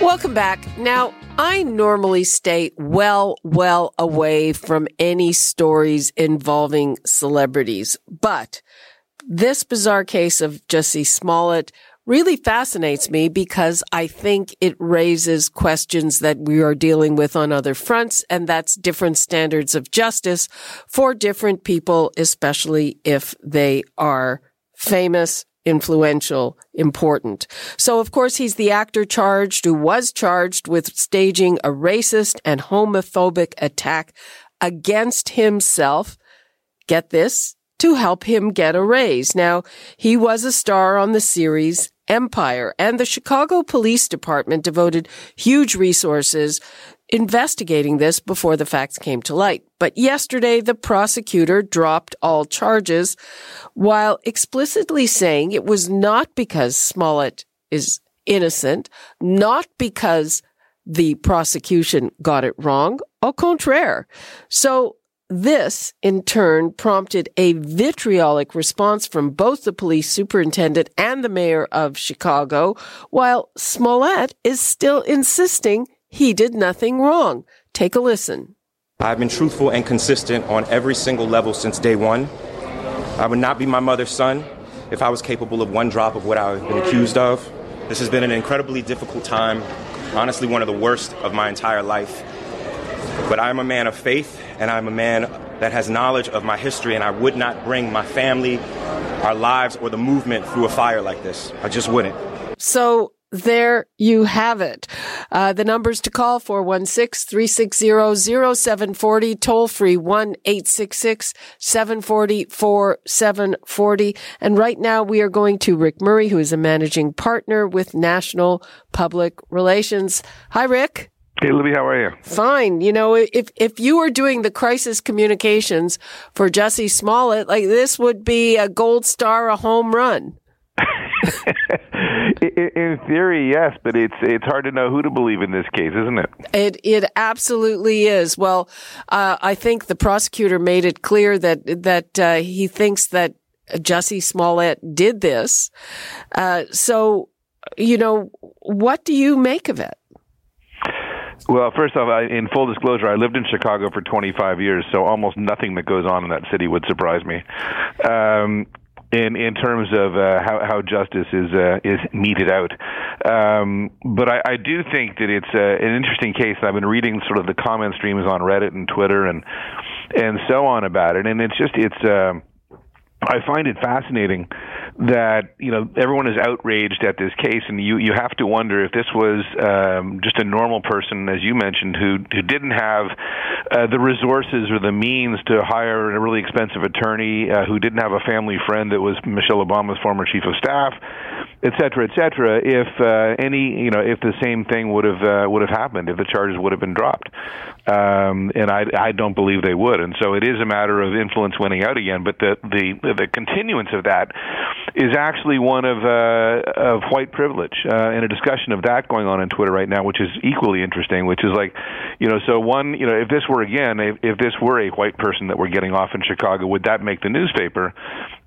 Welcome back. Now, I normally stay well, well away from any stories involving celebrities, but this bizarre case of Jussie Smollett really fascinates me because I think it raises questions that we are dealing with on other fronts, and that's different standards of justice for different people, especially if they are famous, influential, important. So, of course, he's the actor charged who was charged with staging a racist and homophobic attack against himself. Get this to help him get a raise. Now, he was a star on the series Empire and the Chicago Police Department devoted huge resources investigating this before the facts came to light. But yesterday, the prosecutor dropped all charges while explicitly saying it was not because Smollett is innocent, not because the prosecution got it wrong. Au contraire. So this, in turn, prompted a vitriolic response from both the police superintendent and the mayor of Chicago, while Smollett is still insisting he did nothing wrong. Take a listen. I've been truthful and consistent on every single level since day one. I would not be my mother's son if I was capable of one drop of what I've been accused of. This has been an incredibly difficult time, honestly, one of the worst of my entire life. But I'm a man of faith, and I'm a man that has knowledge of my history, and I would not bring my family, our lives, or the movement through a fire like this. I just wouldn't. So there you have it. Uh, the numbers to call 416-360-0740, toll free 1-866-740-4740. And right now we are going to Rick Murray, who is a managing partner with National Public Relations. Hi, Rick. Hey, Libby, how are you? Fine. You know, if if you were doing the crisis communications for Jussie Smollett, like this would be a gold star, a home run. in theory, yes, but it's it's hard to know who to believe in this case, isn't it? It it absolutely is. Well, uh, I think the prosecutor made it clear that that uh, he thinks that Jussie Smollett did this. Uh, so, you know, what do you make of it? Well, first off, I, in full disclosure, I lived in Chicago for 25 years, so almost nothing that goes on in that city would surprise me. Um, in in terms of uh, how how justice is uh, is meted out. Um, but I, I do think that it's uh, an interesting case. I've been reading sort of the comment streams on Reddit and Twitter and and so on about it, and it's just it's. Uh, I find it fascinating that you know everyone is outraged at this case, and you you have to wonder if this was um, just a normal person, as you mentioned, who who didn't have uh, the resources or the means to hire a really expensive attorney, uh, who didn't have a family friend that was Michelle Obama's former chief of staff, et cetera, et cetera. If uh, any, you know, if the same thing would have uh, would have happened, if the charges would have been dropped, um, and I I don't believe they would, and so it is a matter of influence winning out again. But the the the continuance of that is actually one of uh, of white privilege, uh, and a discussion of that going on in Twitter right now, which is equally interesting. Which is like, you know, so one, you know, if this were again, if, if this were a white person that we're getting off in Chicago, would that make the newspaper,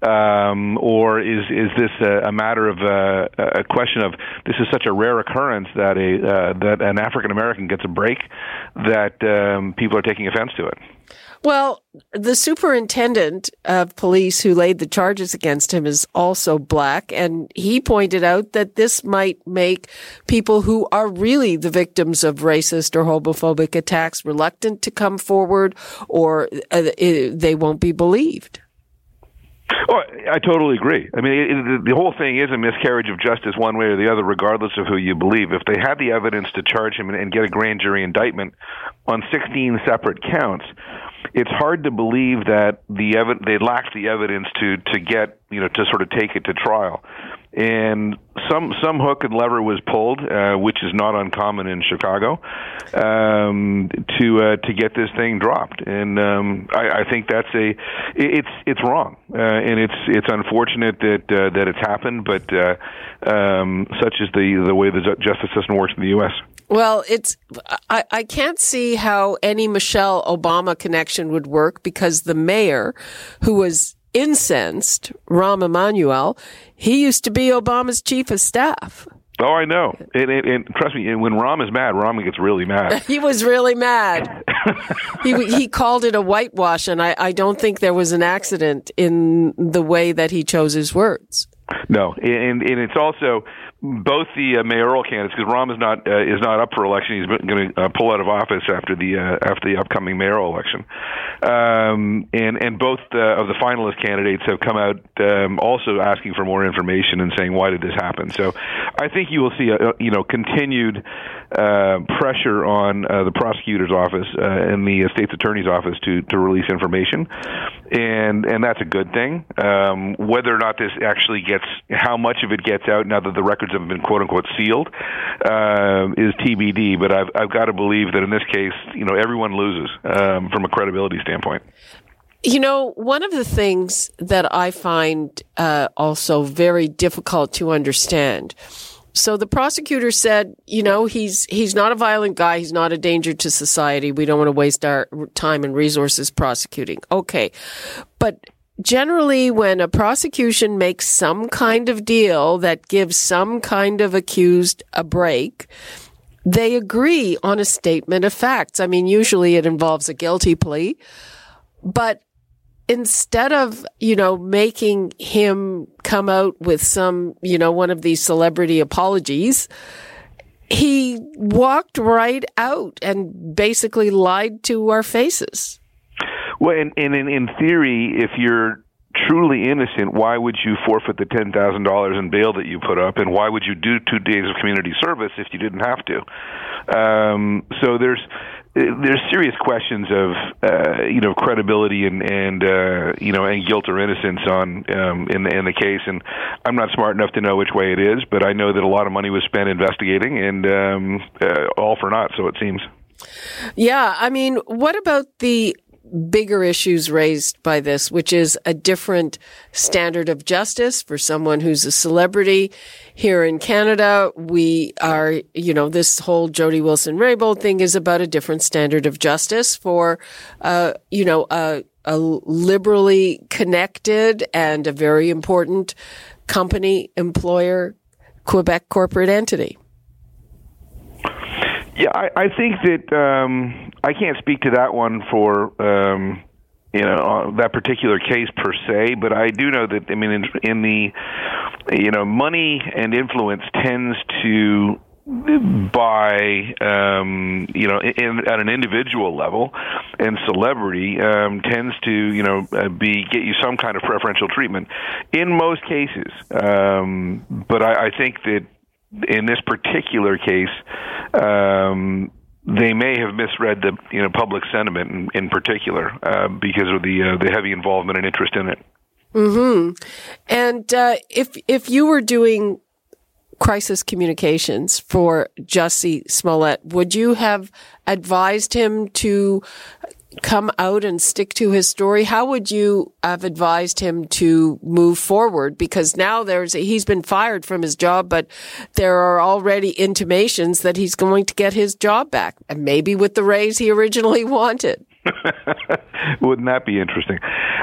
um, or is is this a, a matter of uh, a question of this is such a rare occurrence that a uh, that an African American gets a break that um, people are taking offense to it? Well, the superintendent of police who laid the charges against him is also black, and he pointed out that this might make people who are really the victims of racist or homophobic attacks reluctant to come forward, or uh, they won't be believed. Oh, I totally agree. I mean, it, it, the whole thing is a miscarriage of justice, one way or the other, regardless of who you believe. If they had the evidence to charge him and, and get a grand jury indictment on 16 separate counts, it's hard to believe that the ev- they lacked the evidence to to get you know to sort of take it to trial. And some some hook and lever was pulled, uh, which is not uncommon in Chicago, um, to uh, to get this thing dropped. And um, I, I think that's a it's it's wrong, uh, and it's it's unfortunate that uh, that it's happened, but uh, um, such is the the way the justice system works in the U.S. Well, it's I, I can't see how any Michelle Obama connection would work because the mayor, who was incensed, Rahm Emanuel, he used to be Obama's chief of staff. Oh, I know. And, and, and trust me, when Rahm is mad, Rahm gets really mad. he was really mad. he he called it a whitewash, and I, I don't think there was an accident in the way that he chose his words. No, and and it's also both the uh, mayoral candidates because Rahm is not uh, is not up for election. He's going to uh, pull out of office after the uh, after the upcoming mayoral election, um, and and both uh, of the finalist candidates have come out um, also asking for more information and saying why did this happen. So I think you will see a, you know continued uh, pressure on uh, the prosecutor's office uh, and the state's attorney's office to to release information, and and that's a good thing. Um, whether or not this actually gets how much of it gets out now that the record records have been quote unquote sealed uh, is TBD. But I've I've got to believe that in this case, you know, everyone loses um, from a credibility standpoint. You know, one of the things that I find uh, also very difficult to understand. So the prosecutor said, you know, he's he's not a violent guy. He's not a danger to society. We don't want to waste our time and resources prosecuting. Okay, but generally when a prosecution makes some kind of deal that gives some kind of accused a break, they agree on a statement of facts. I mean, usually it involves a guilty plea, but instead of, you know, making him come out with some, you know, one of these celebrity apologies, he walked right out and basically lied to our faces. Well, and, and in, in theory, if you're truly innocent, why would you forfeit the ten thousand dollars in bail that you put up, and why would you do two days of community service if you didn't have to? Um, so there's there's serious questions of uh, you know credibility and and uh, you know and guilt or innocence on um, in the in the case, and I'm not smart enough to know which way it is, but I know that a lot of money was spent investigating, and um, uh, all for naught, so it seems. Yeah, I mean, what about the bigger issues raised by this, which is a different standard of justice for someone who's a celebrity. Here in Canada, we are, you know, this whole Jody Wilson-Raybould thing is about a different standard of justice for, uh, you know, a, a liberally connected and a very important company, employer, Quebec corporate entity. Yeah, I, I think that um, I can't speak to that one for um, you know uh, that particular case per se, but I do know that I mean in, in the you know money and influence tends to by um, you know in, at an individual level, and celebrity um, tends to you know uh, be get you some kind of preferential treatment in most cases. Um, but I, I think that in this particular case, um, they may have misread the you know public sentiment in, in particular uh, because of the uh, the heavy involvement and interest in it. Hmm. And uh, if if you were doing crisis communications for Jussie Smollett, would you have advised him to come out and stick to his story, how would you have advised him to move forward? Because now there's, he's been fired from his job, but there are already intimations that he's going to get his job back and maybe with the raise he originally wanted. Wouldn't that be interesting?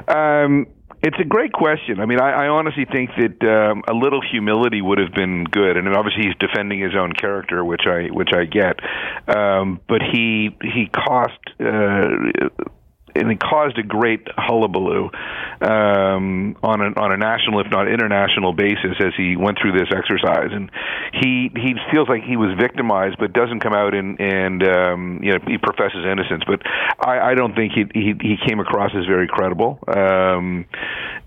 Um, it's a great question. I mean, I, I honestly think that um, a little humility would have been good, and obviously he's defending his own character, which I which I get. Um, but he he cost uh, and it caused a great hullabaloo um, on a on a national, if not international, basis as he went through this exercise. And he he feels like he was victimized, but doesn't come out and and um, you know he professes innocence. But I, I don't think he, he he came across as very credible. Um,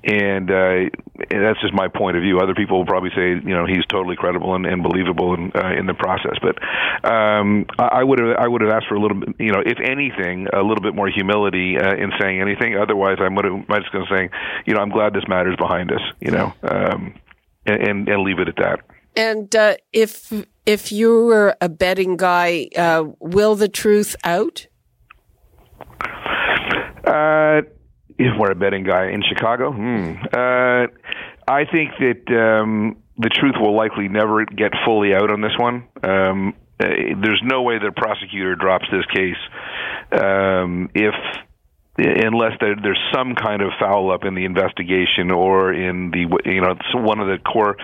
and, uh, that's just my point of view. Other people will probably say, you know, he's totally credible and, and believable in uh, in the process. But um, I would have I would have asked for a little bit, you know, if anything, a little bit more humility uh, in saying anything. Otherwise, I'm, I'm just going to say, you know, I'm glad this matter's behind us. You know. Um, and, and leave it at that. And uh, if if you were a betting guy, uh, will the truth out? Uh, if we're a betting guy in Chicago, hmm. uh, I think that um, the truth will likely never get fully out on this one. Um, uh, there's no way the prosecutor drops this case um, if unless there, there's some kind of foul up in the investigation or in the you know one of the core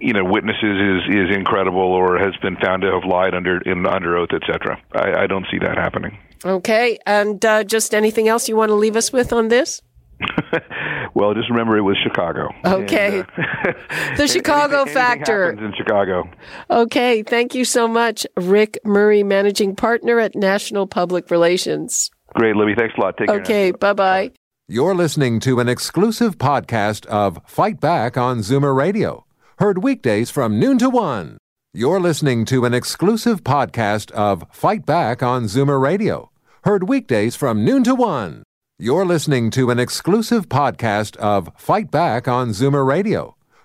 you know witnesses is is incredible or has been found to have lied under in under oath etc I, I don't see that happening okay and uh, just anything else you want to leave us with on this well, just remember it was Chicago. Okay. And, uh, the Chicago anything, factor. Anything in Chicago. Okay. Thank you so much, Rick Murray, managing partner at National Public Relations. Great, Libby. Thanks a lot. Take care. Okay. Bye bye. You're listening to an exclusive podcast of Fight Back on Zoomer Radio, heard weekdays from noon to one. You're listening to an exclusive podcast of Fight Back on Zoomer Radio, heard weekdays from noon to one. You're listening to an exclusive podcast of Fight Back on Zoomer Radio,